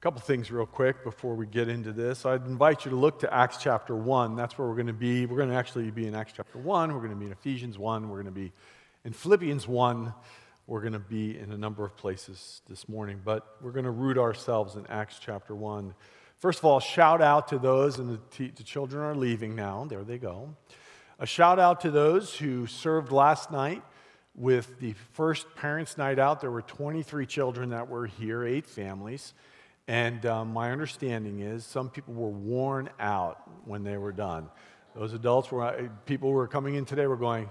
Couple things, real quick, before we get into this. I'd invite you to look to Acts chapter 1. That's where we're going to be. We're going to actually be in Acts chapter 1. We're going to be in Ephesians 1. We're going to be in Philippians 1. We're going to be in a number of places this morning, but we're going to root ourselves in Acts chapter 1. First of all, shout out to those, and the, the children are leaving now. There they go. A shout out to those who served last night with the first parents' night out. There were 23 children that were here, eight families. And um, my understanding is some people were worn out when they were done. Those adults were, uh, people who were coming in today were going,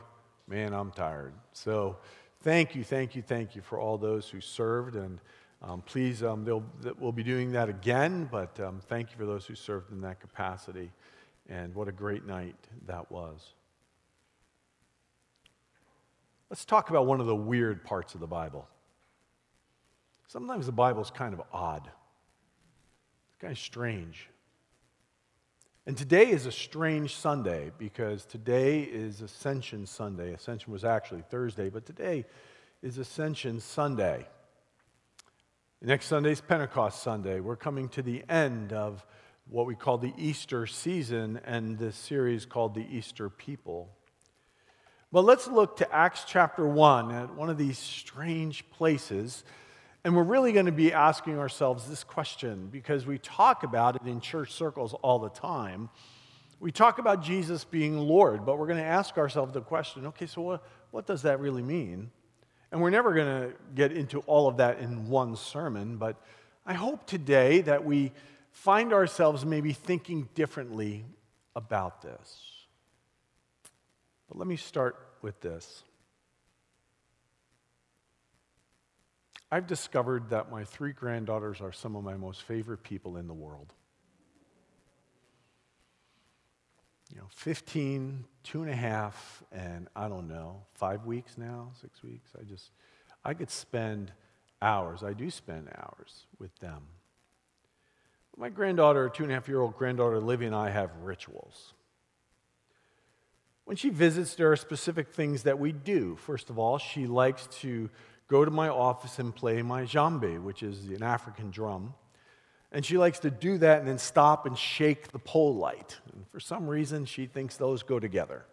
man, I'm tired. So thank you, thank you, thank you for all those who served. And um, please, um, we'll be doing that again, but um, thank you for those who served in that capacity. And what a great night that was. Let's talk about one of the weird parts of the Bible. Sometimes the Bible is kind of odd. Kind of strange. And today is a strange Sunday because today is Ascension Sunday. Ascension was actually Thursday, but today is Ascension Sunday. Next Sunday is Pentecost Sunday. We're coming to the end of what we call the Easter season and this series called the Easter People. But let's look to Acts chapter 1 at one of these strange places and we're really going to be asking ourselves this question because we talk about it in church circles all the time. We talk about Jesus being Lord, but we're going to ask ourselves the question okay, so what, what does that really mean? And we're never going to get into all of that in one sermon, but I hope today that we find ourselves maybe thinking differently about this. But let me start with this. I've discovered that my three granddaughters are some of my most favorite people in the world. You know, 15, two and a half, and I don't know, five weeks now, six weeks. I just, I could spend hours, I do spend hours with them. My granddaughter, two and a half year old granddaughter Livy, and I have rituals. When she visits, there are specific things that we do. First of all, she likes to go to my office and play my djembe, which is an African drum. And she likes to do that and then stop and shake the pole light. And for some reason, she thinks those go together.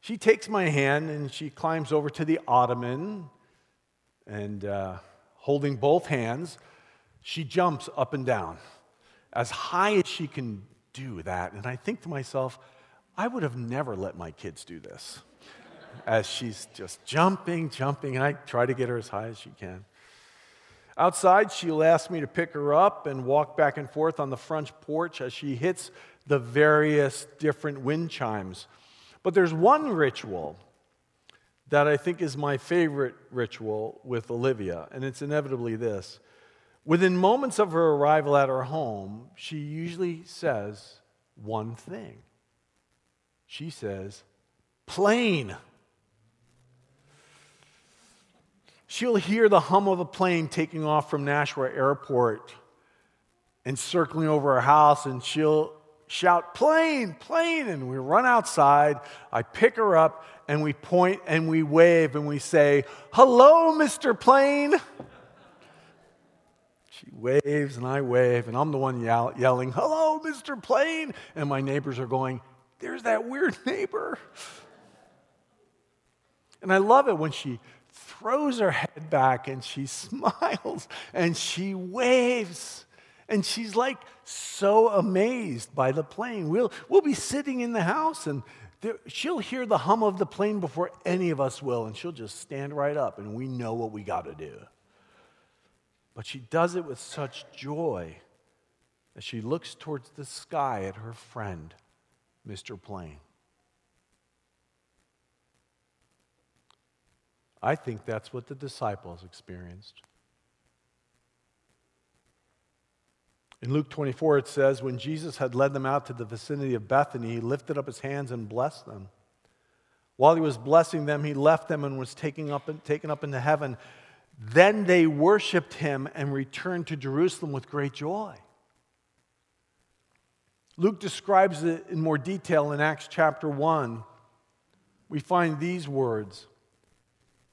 She takes my hand and she climbs over to the ottoman and uh, holding both hands, she jumps up and down as high as she can do that. And I think to myself, I would have never let my kids do this as she's just jumping, jumping, and I try to get her as high as she can. Outside, she'll ask me to pick her up and walk back and forth on the front porch as she hits the various different wind chimes. But there's one ritual that I think is my favorite ritual with Olivia, and it's inevitably this. Within moments of her arrival at her home, she usually says one thing. She says, plane. She'll hear the hum of a plane taking off from Nashua Airport and circling over her house, and she'll shout, Plane, plane. And we run outside. I pick her up, and we point and we wave and we say, Hello, Mr. Plane. She waves and I wave, and I'm the one yell, yelling, Hello, Mr. Plane. And my neighbors are going, There's that weird neighbor. And I love it when she throws her head back and she smiles and she waves. And she's like so amazed by the plane. We'll, we'll be sitting in the house and there, she'll hear the hum of the plane before any of us will, and she'll just stand right up and we know what we got to do. But she does it with such joy that she looks towards the sky at her friend, Mr. Plane. I think that's what the disciples experienced. In Luke 24, it says, When Jesus had led them out to the vicinity of Bethany, he lifted up his hands and blessed them. While he was blessing them, he left them and was taken up, taken up into heaven. Then they worshiped him and returned to Jerusalem with great joy. Luke describes it in more detail in Acts chapter 1. We find these words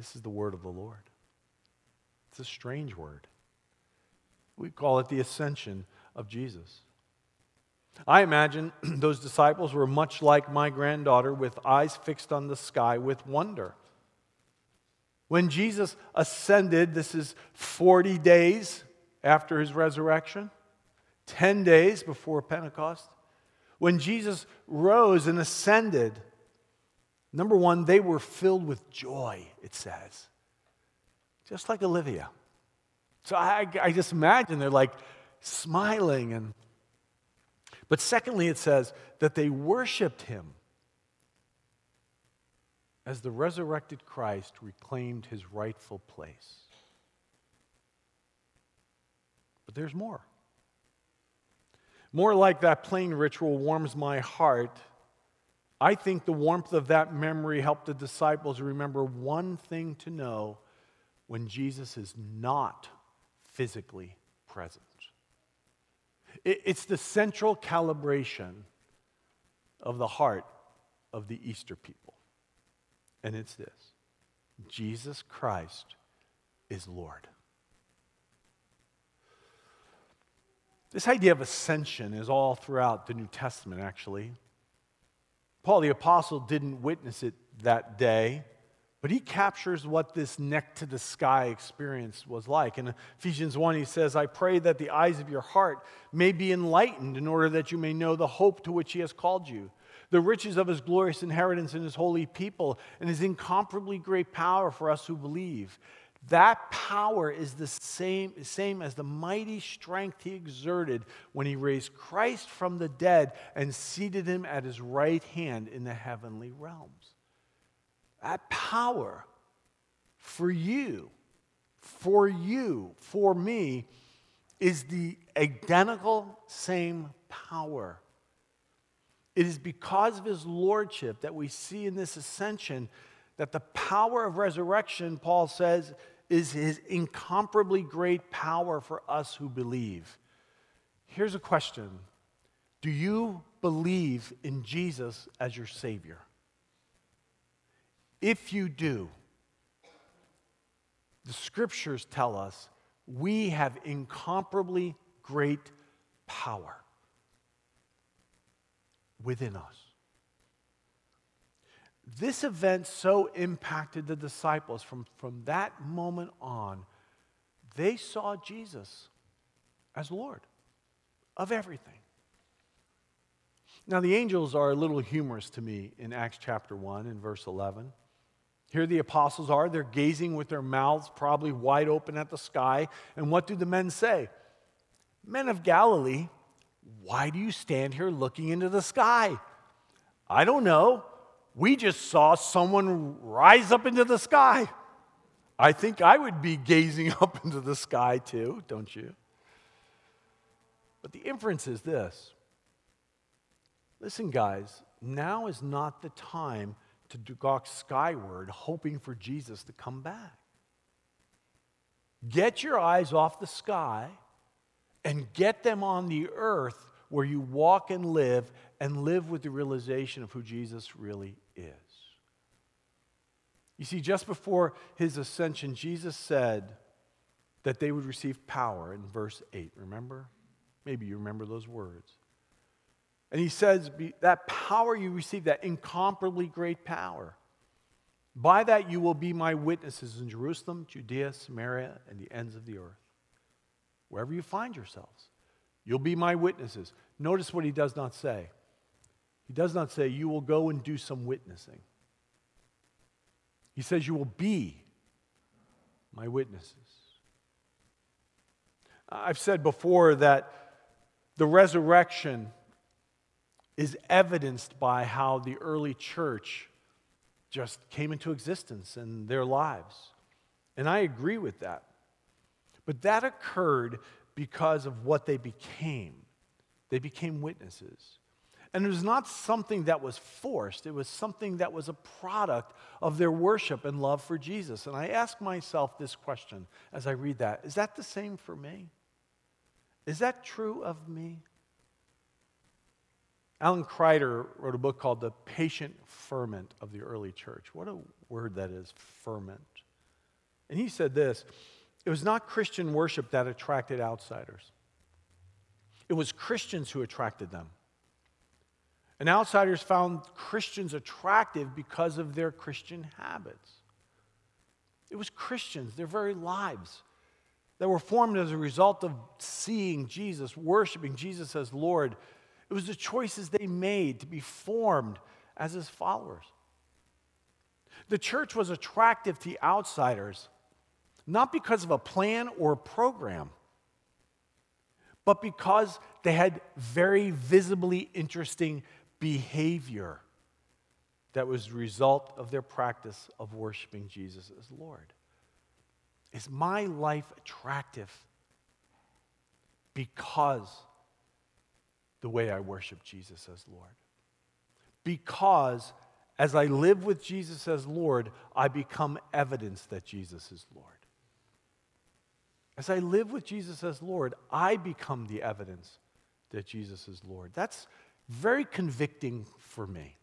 This is the word of the Lord. It's a strange word. We call it the ascension of Jesus. I imagine those disciples were much like my granddaughter with eyes fixed on the sky with wonder. When Jesus ascended, this is 40 days after his resurrection, 10 days before Pentecost. When Jesus rose and ascended, Number one, they were filled with joy, it says, just like Olivia. So I, I just imagine they're like smiling. And, but secondly, it says that they worshiped him as the resurrected Christ reclaimed his rightful place. But there's more. More like that plane ritual warms my heart I think the warmth of that memory helped the disciples remember one thing to know when Jesus is not physically present. It's the central calibration of the heart of the Easter people. And it's this Jesus Christ is Lord. This idea of ascension is all throughout the New Testament, actually. Paul the Apostle didn't witness it that day, but he captures what this neck to the sky experience was like. In Ephesians 1, he says, I pray that the eyes of your heart may be enlightened in order that you may know the hope to which he has called you, the riches of his glorious inheritance in his holy people, and his incomparably great power for us who believe. That power is the same, same as the mighty strength he exerted when he raised Christ from the dead and seated him at his right hand in the heavenly realms. That power for you, for you, for me, is the identical same power. It is because of his lordship that we see in this ascension that the power of resurrection, Paul says, is his incomparably great power for us who believe. Here's a question Do you believe in Jesus as your Savior? If you do, the scriptures tell us we have incomparably great power within us. This event so impacted the disciples from, from that moment on, they saw Jesus as Lord of everything. Now, the angels are a little humorous to me in Acts chapter 1 and verse 11. Here the apostles are, they're gazing with their mouths probably wide open at the sky. And what do the men say? Men of Galilee, why do you stand here looking into the sky? I don't know. We just saw someone rise up into the sky. I think I would be gazing up into the sky too, don't you? But the inference is this listen, guys, now is not the time to gawk skyward hoping for Jesus to come back. Get your eyes off the sky and get them on the earth where you walk and live and live with the realization of who Jesus really is. You see, just before his ascension, Jesus said that they would receive power in verse 8. Remember? Maybe you remember those words. And he says, That power you receive, that incomparably great power, by that you will be my witnesses in Jerusalem, Judea, Samaria, and the ends of the earth. Wherever you find yourselves, you'll be my witnesses. Notice what he does not say. He does not say, You will go and do some witnessing. He says, You will be my witnesses. I've said before that the resurrection is evidenced by how the early church just came into existence in their lives. And I agree with that. But that occurred because of what they became. They became witnesses. And it was not something that was forced, it was something that was a product of their worship and love for Jesus. And I ask myself this question as I read that Is that the same for me? Is that true of me? Alan Kreider wrote a book called The Patient Ferment of the Early Church. What a word that is, ferment. And he said this it was not Christian worship that attracted outsiders, it was Christians who attracted them. And outsiders found Christians attractive because of their Christian habits. It was Christians, their very lives, that were formed as a result of seeing Jesus, worshiping Jesus as Lord. It was the choices they made to be formed as his followers. The church was attractive to outsiders, not because of a plan or a program, but because they had very visibly interesting behavior that was the result of their practice of worshiping Jesus as Lord. Is my life attractive because the way I worship Jesus as Lord? Because as I live with Jesus as Lord, I become evidence that Jesus is Lord. As I live with Jesus as Lord, I become the evidence that Jesus is Lord. That's very convicting for me.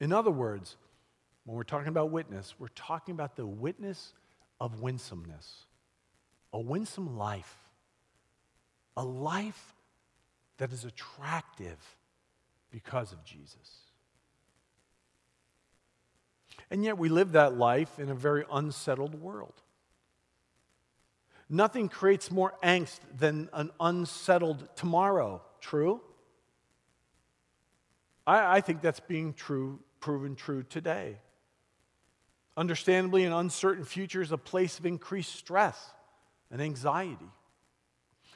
In other words, when we're talking about witness, we're talking about the witness of winsomeness, a winsome life, a life that is attractive because of Jesus. And yet we live that life in a very unsettled world. Nothing creates more angst than an unsettled tomorrow. True? I, I think that's being true, proven true today. Understandably, an uncertain future is a place of increased stress and anxiety.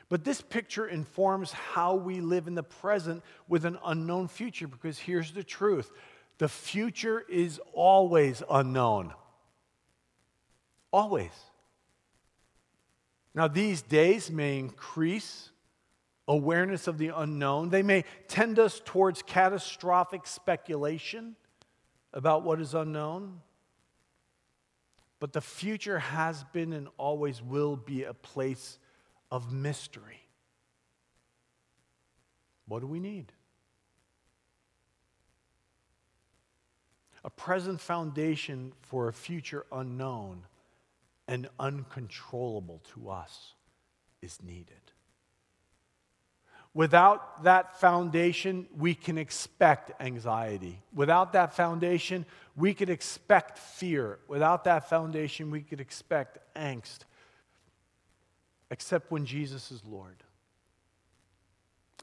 But this picture informs how we live in the present with an unknown future because here's the truth the future is always unknown. Always. Now, these days may increase awareness of the unknown. They may tend us towards catastrophic speculation about what is unknown. But the future has been and always will be a place of mystery. What do we need? A present foundation for a future unknown and uncontrollable to us is needed. Without that foundation, we can expect anxiety. Without that foundation, we could expect fear. Without that foundation, we could expect angst. Except when Jesus is Lord.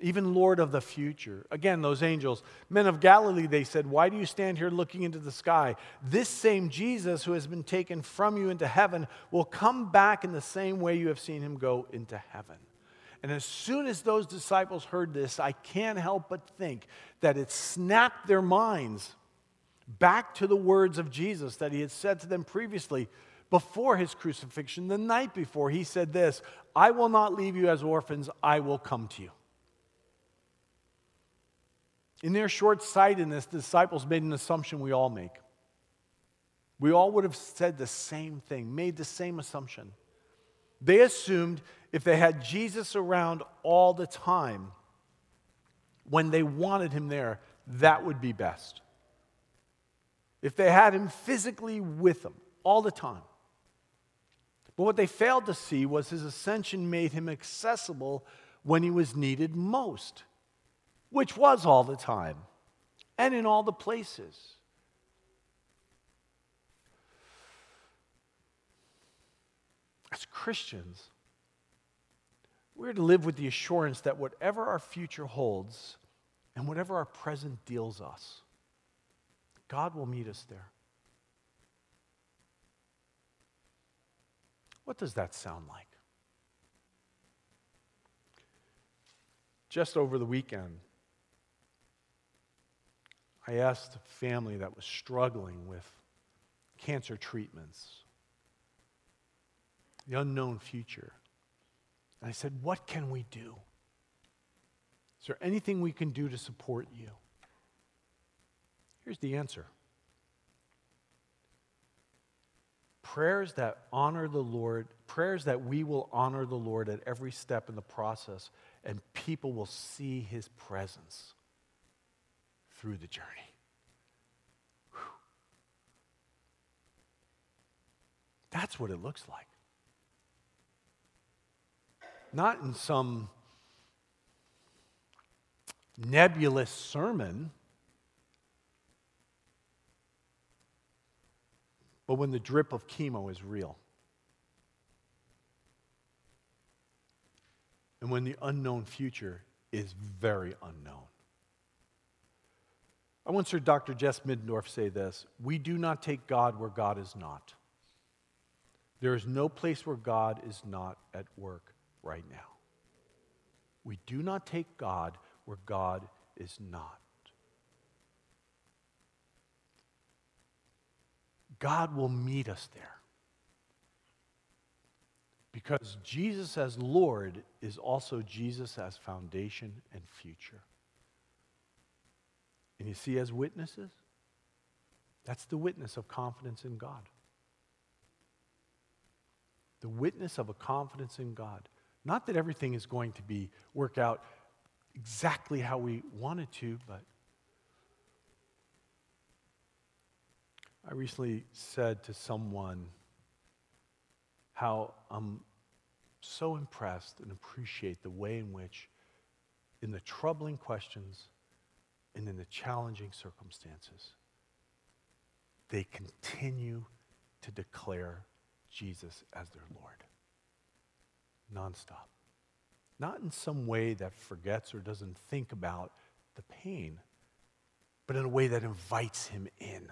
Even Lord of the future. Again, those angels, men of Galilee, they said, Why do you stand here looking into the sky? This same Jesus who has been taken from you into heaven will come back in the same way you have seen him go into heaven. And as soon as those disciples heard this, I can't help but think that it snapped their minds back to the words of Jesus that he had said to them previously before his crucifixion. The night before, he said this I will not leave you as orphans, I will come to you. In their short sightedness, the disciples made an assumption we all make. We all would have said the same thing, made the same assumption. They assumed if they had Jesus around all the time, when they wanted him there, that would be best. If they had him physically with them all the time. But what they failed to see was his ascension made him accessible when he was needed most, which was all the time and in all the places. As Christians, we're to live with the assurance that whatever our future holds and whatever our present deals us, God will meet us there. What does that sound like? Just over the weekend, I asked a family that was struggling with cancer treatments, the unknown future. And I said, What can we do? Is there anything we can do to support you? Here's the answer prayers that honor the Lord, prayers that we will honor the Lord at every step in the process, and people will see his presence through the journey. That's what it looks like. Not in some nebulous sermon, but when the drip of chemo is real. And when the unknown future is very unknown. I once heard Dr. Jess Middendorf say this We do not take God where God is not. There is no place where God is not at work right now. We do not take God where God is not. God will meet us there. Because Jesus as Lord is also Jesus as foundation and future. And you see, as witnesses, that's the witness of confidence in God. The witness of a confidence in God. Not that everything is going to be work out exactly how we wanted to, but I recently said to someone how I'm so impressed and appreciate the way in which, in the troubling questions and in the challenging circumstances, they continue to declare Jesus as their Lord. Nonstop. Not in some way that forgets or doesn't think about the pain, but in a way that invites him in.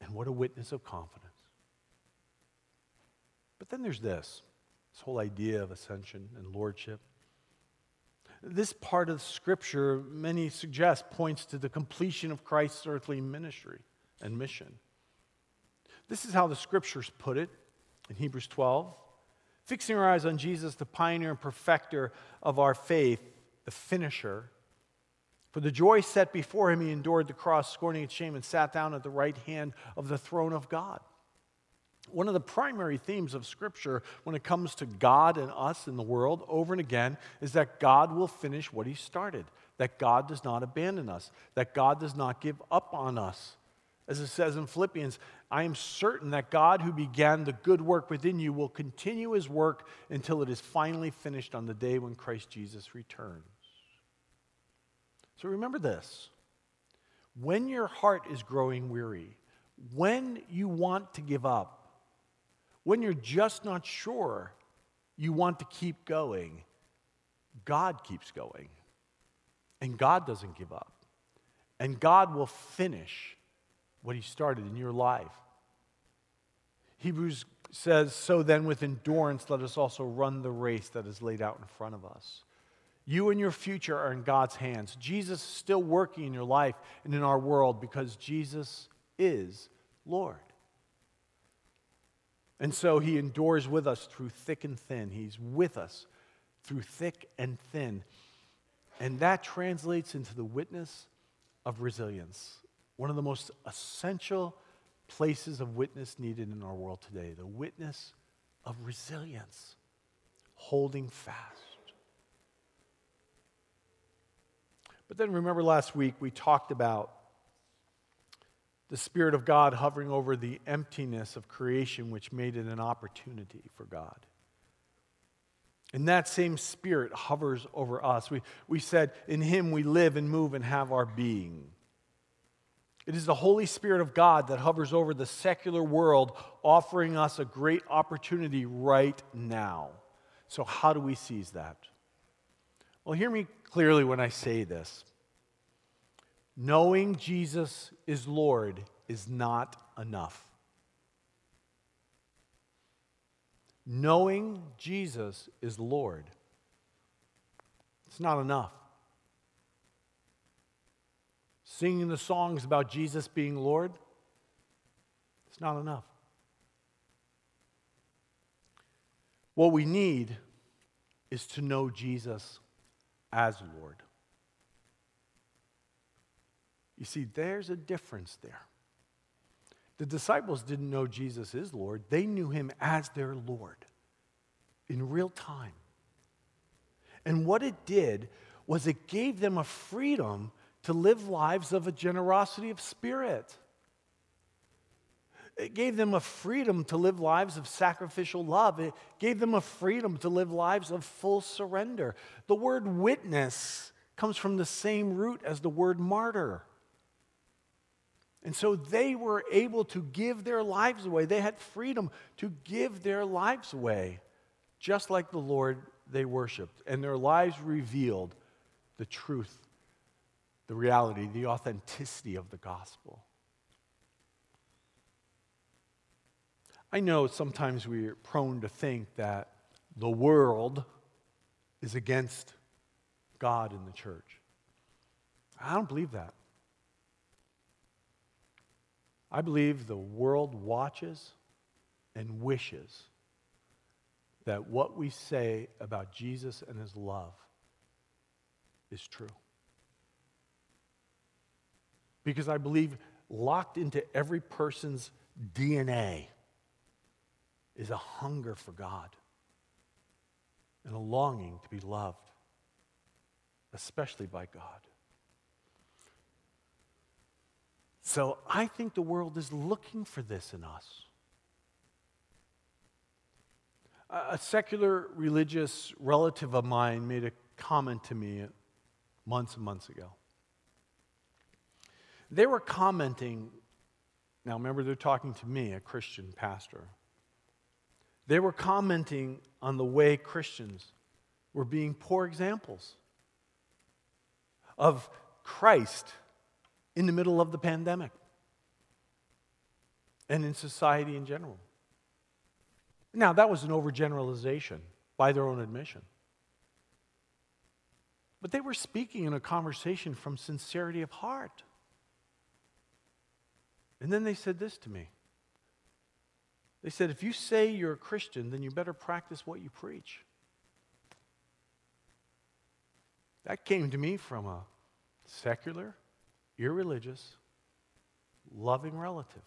And what a witness of confidence. But then there's this this whole idea of ascension and lordship. This part of Scripture, many suggest, points to the completion of Christ's earthly ministry and mission. This is how the Scriptures put it in Hebrews 12. Fixing our eyes on Jesus, the pioneer and perfecter of our faith, the finisher for the joy set before him, he endured the cross, scorning its shame, and sat down at the right hand of the throne of God. One of the primary themes of Scripture when it comes to God and us in the world over and again is that God will finish what He started, that God does not abandon us, that God does not give up on us. As it says in Philippians, I am certain that God who began the good work within you will continue His work until it is finally finished on the day when Christ Jesus returns. So remember this when your heart is growing weary, when you want to give up, when you're just not sure you want to keep going, God keeps going. And God doesn't give up. And God will finish what He started in your life. Hebrews says, So then, with endurance, let us also run the race that is laid out in front of us. You and your future are in God's hands. Jesus is still working in your life and in our world because Jesus is Lord. And so he endures with us through thick and thin. He's with us through thick and thin. And that translates into the witness of resilience, one of the most essential places of witness needed in our world today the witness of resilience, holding fast. But then remember last week we talked about the Spirit of God hovering over the emptiness of creation, which made it an opportunity for God. And that same Spirit hovers over us. We, we said, In Him we live and move and have our being. It is the Holy Spirit of God that hovers over the secular world, offering us a great opportunity right now. So, how do we seize that? Well, hear me clearly when I say this. Knowing Jesus is Lord is not enough. Knowing Jesus is Lord, it's not enough. Singing the songs about Jesus being Lord, it's not enough. What we need is to know Jesus as Lord. You see, there's a difference there. The disciples didn't know Jesus is Lord, they knew him as their Lord in real time. And what it did was it gave them a freedom to live lives of a generosity of spirit. It gave them a freedom to live lives of sacrificial love. It gave them a freedom to live lives of full surrender. The word witness comes from the same root as the word martyr. And so they were able to give their lives away. They had freedom to give their lives away, just like the Lord they worshiped. And their lives revealed the truth, the reality, the authenticity of the gospel. I know sometimes we're prone to think that the world is against God and the church. I don't believe that. I believe the world watches and wishes that what we say about Jesus and his love is true. Because I believe locked into every person's DNA is a hunger for God and a longing to be loved, especially by God. So I think the world is looking for this in us. A secular religious relative of mine made a comment to me months and months ago. They were commenting, now remember, they're talking to me, a Christian pastor. They were commenting on the way Christians were being poor examples of Christ in the middle of the pandemic and in society in general. Now, that was an overgeneralization by their own admission. But they were speaking in a conversation from sincerity of heart. And then they said this to me they said, if you say you're a Christian, then you better practice what you preach. That came to me from a secular, irreligious, loving relative.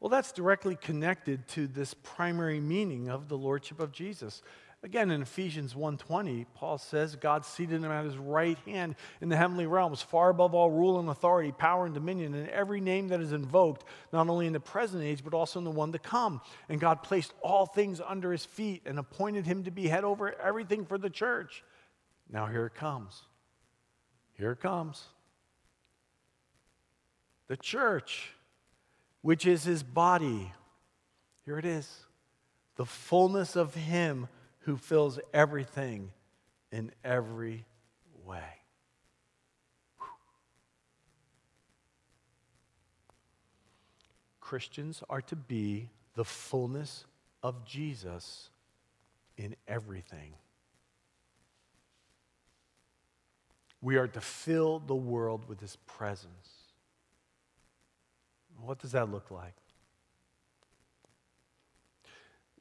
Well, that's directly connected to this primary meaning of the lordship of Jesus. Again, in Ephesians 1:20, Paul says God seated him at his right hand in the heavenly realms, far above all rule and authority, power and dominion, and every name that is invoked, not only in the present age, but also in the one to come. And God placed all things under his feet and appointed him to be head over everything for the church. Now here it comes. Here it comes. The church, which is his body. Here it is. The fullness of him who fills everything in every way. Christians are to be the fullness of Jesus in everything. We are to fill the world with his presence. What does that look like?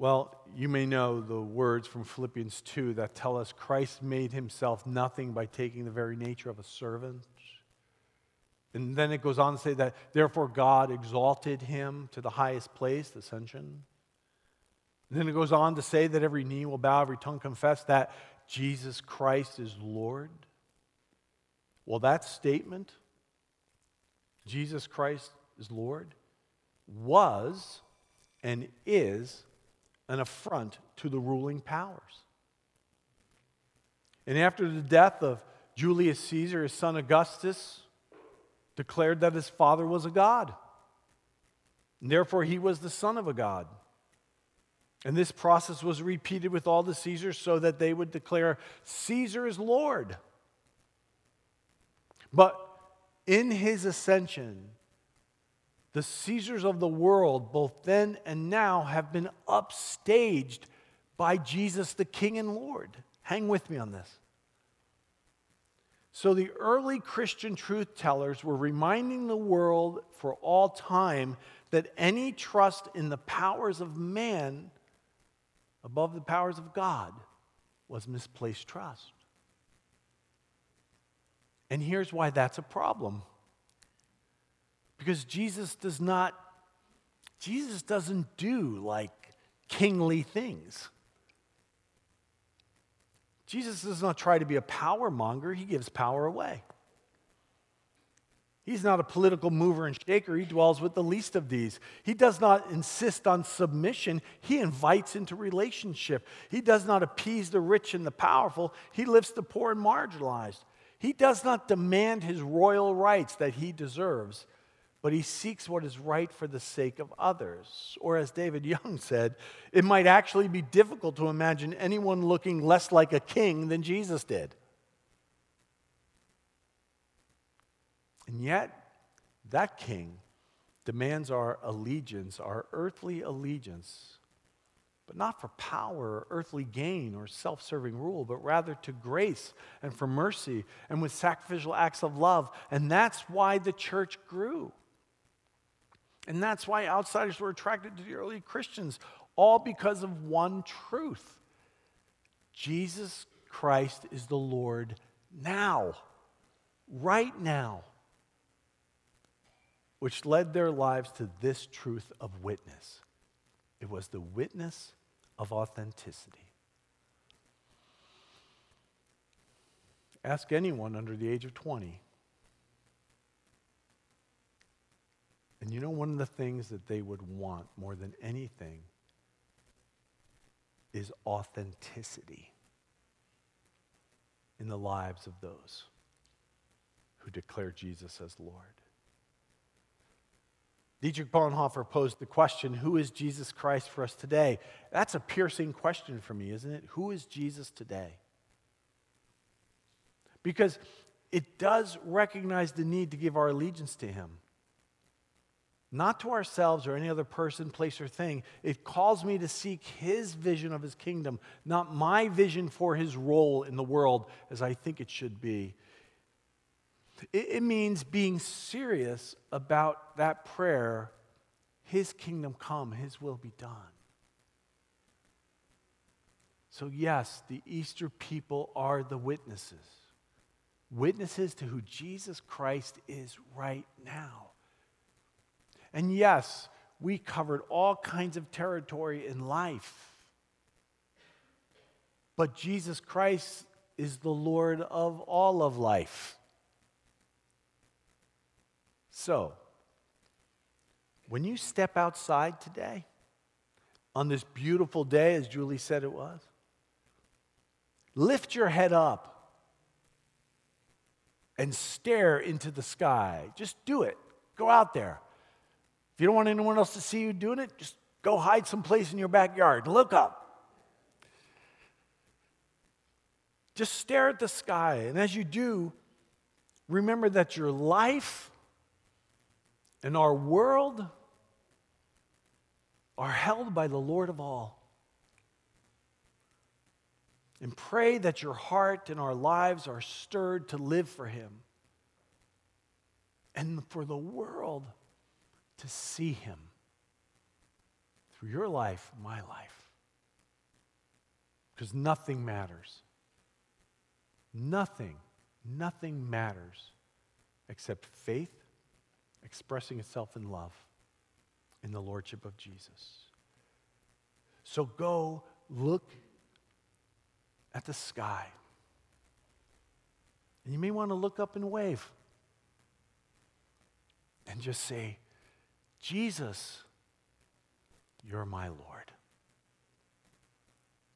Well, you may know the words from Philippians 2 that tell us Christ made himself nothing by taking the very nature of a servant. And then it goes on to say that, therefore, God exalted him to the highest place, the ascension. And then it goes on to say that every knee will bow, every tongue confess that Jesus Christ is Lord. Well, that statement, Jesus Christ is Lord, was and is an affront to the ruling powers. And after the death of Julius Caesar, his son Augustus declared that his father was a god. And therefore, he was the son of a god. And this process was repeated with all the Caesars so that they would declare Caesar is Lord. But in his ascension, the Caesars of the world, both then and now, have been upstaged by Jesus, the King and Lord. Hang with me on this. So the early Christian truth tellers were reminding the world for all time that any trust in the powers of man above the powers of God was misplaced trust. And here's why that's a problem. Because Jesus does not Jesus doesn't do like kingly things. Jesus does not try to be a power monger, he gives power away. He's not a political mover and shaker. He dwells with the least of these. He does not insist on submission. He invites into relationship. He does not appease the rich and the powerful. He lifts the poor and marginalized. He does not demand his royal rights that he deserves, but he seeks what is right for the sake of others. Or, as David Young said, it might actually be difficult to imagine anyone looking less like a king than Jesus did. And yet, that king demands our allegiance, our earthly allegiance, but not for power or earthly gain or self serving rule, but rather to grace and for mercy and with sacrificial acts of love. And that's why the church grew. And that's why outsiders were attracted to the early Christians, all because of one truth Jesus Christ is the Lord now, right now which led their lives to this truth of witness. It was the witness of authenticity. Ask anyone under the age of 20. And you know, one of the things that they would want more than anything is authenticity in the lives of those who declare Jesus as Lord. Dietrich Bonhoeffer posed the question Who is Jesus Christ for us today? That's a piercing question for me, isn't it? Who is Jesus today? Because it does recognize the need to give our allegiance to Him. Not to ourselves or any other person, place, or thing. It calls me to seek His vision of His kingdom, not my vision for His role in the world as I think it should be. It, it means being serious about that prayer His kingdom come, His will be done. So, yes, the Easter people are the witnesses. Witnesses to who Jesus Christ is right now. And yes, we covered all kinds of territory in life. But Jesus Christ is the Lord of all of life. So, when you step outside today, on this beautiful day, as Julie said it was, lift your head up and stare into the sky. Just do it. Go out there. If you don't want anyone else to see you doing it, just go hide someplace in your backyard. Look up. Just stare at the sky. And as you do, remember that your life and our world are held by the Lord of all. And pray that your heart and our lives are stirred to live for Him and for the world to see Him through your life, my life. Because nothing matters. Nothing, nothing matters except faith expressing itself in love in the Lordship of Jesus. So go look at the sky. And you may want to look up and wave and just say, Jesus, you're my Lord.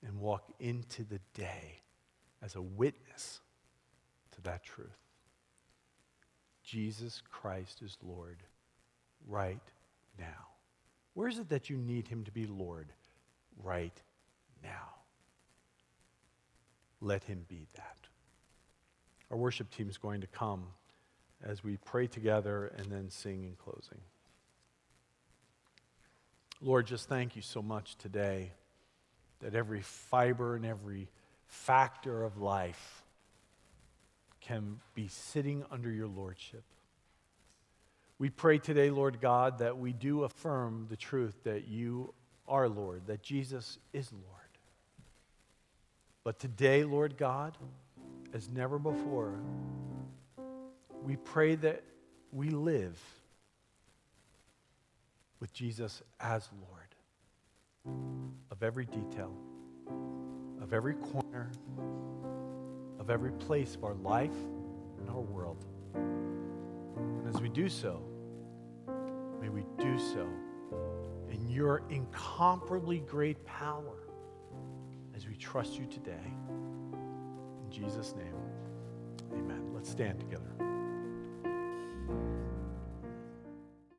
And walk into the day as a witness to that truth. Jesus Christ is Lord right now. Where is it that you need him to be Lord right now? Let him be that. Our worship team is going to come as we pray together and then sing in closing. Lord, just thank you so much today that every fiber and every factor of life can be sitting under your lordship. We pray today, Lord God, that we do affirm the truth that you are Lord, that Jesus is Lord. But today, Lord God, as never before, we pray that we live with Jesus as Lord of every detail, of every corner, of every place of our life and our world. And as we do so, may we do so in your incomparably great power as we trust you today. In Jesus' name, amen. Let's stand together.